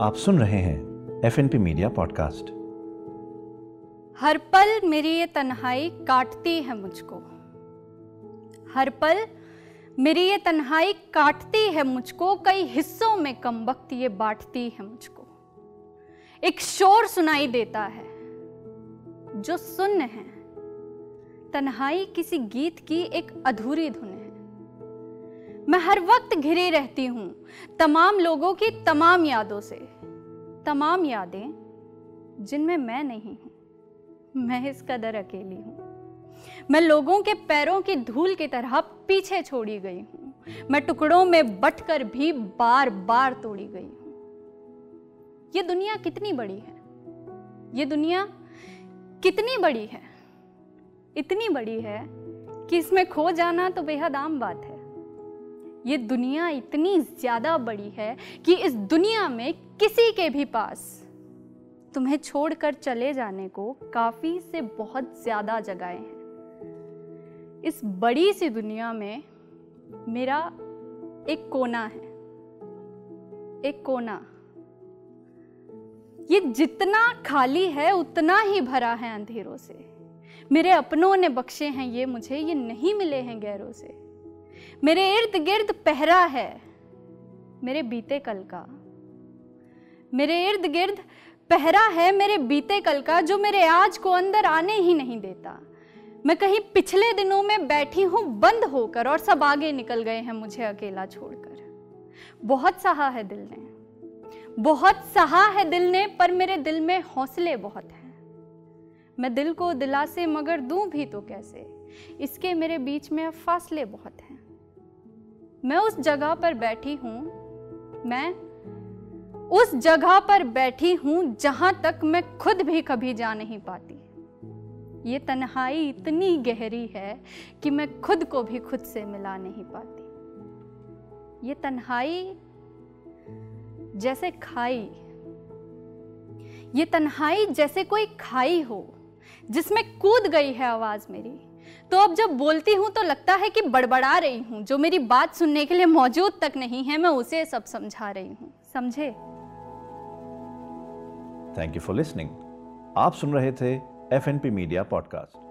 आप सुन रहे हैं F N P media podcast हर पल मेरी ये तन्हाई काटती है मुझको। हर पल मेरी ये तन्हाई काटती है मुझको, कई हिस्सों में कम वक्त ये बांटती है मुझको। एक शोर सुनाई देता है, जो सुन है। तन्हाई किसी गीत की एक अधूरी धुन। मैं हर वक्त घिरी रहती हूँ तमाम लोगों की तमाम यादों से। तमाम यादें जिनमें मैं नहीं हूँ, मैं इस कदर अकेली हूँ। मैं लोगों के पैरों की धूल की तरह पीछे छोड़ी गई हूँ। मैं टुकड़ों में बटकर भी बार बार तोड़ी गई हूँ। ये दुनिया कितनी बड़ी है? ये दुनिया कितनी बड़ी है? इतनी बड़ी है कि इसमें खो जाना तो बेहद आम बात है। ये दुनिया इतनी ज़्यादा बड़ी है कि इस दुनिया में किसी के भी पास तुम्हें छोड़कर चले जाने को काफ़ी से बहुत ज़्यादा जगहें हैं। इस बड़ी सी दुनिया में मेरा एक कोना है। एक कोना। ये जितना खाली है, उतना ही भरा है अंधेरों से। मेरे अपनों ने बख्शे हैं ये मुझे, ये नहीं मिले हैं गैरों से। मेरे इर्द गिर्द पहरा है, मेरे बीते कल का। मेरे इर्द गिर्द पहरा है मेरे बीते कल का, जो मेरे आज को अंदर आने ही नहीं देता। मैं कहीं पिछले दिनों में बैठी हूँ, बंद होकर और सब आगे निकल गए हैं मुझे अकेला छोड़कर। बहुत सहा है दिल ने। बहुत सहा है दिल ने, पर मेरे दिल में हौसले बहुत हैं। मैं दिल को दिलासे मगर दूँ भी तो कैसे? इसके मेरे बीच में फासले बहुत हैं। मैं उस जगह पर बैठी हूँ, मैं उस जगह पर बैठी हूँ जहाँ तक मैं खुद भी कभी जा नहीं पाती। ये तन्हाई इतनी गहरी है कि मैं खुद को भी खुद से मिला नहीं पाती। ये तन्हाई जैसे खाई, ये तन्हाई जैसे कोई खाई हो जिसमें कूद गई है आवाज़ मेरी। तो अब जब बोलती हूँ तो लगता है कि बड़बड़ा रही हूँ। जो मेरी बात सुनने के लिए मौजूद तक नहीं है, मैं उसे सब समझा रही हूँ। समझे? थैंक यू फॉर लिसनिंग आप सुन रहे थे एफएनपी मीडिया पॉडकास्ट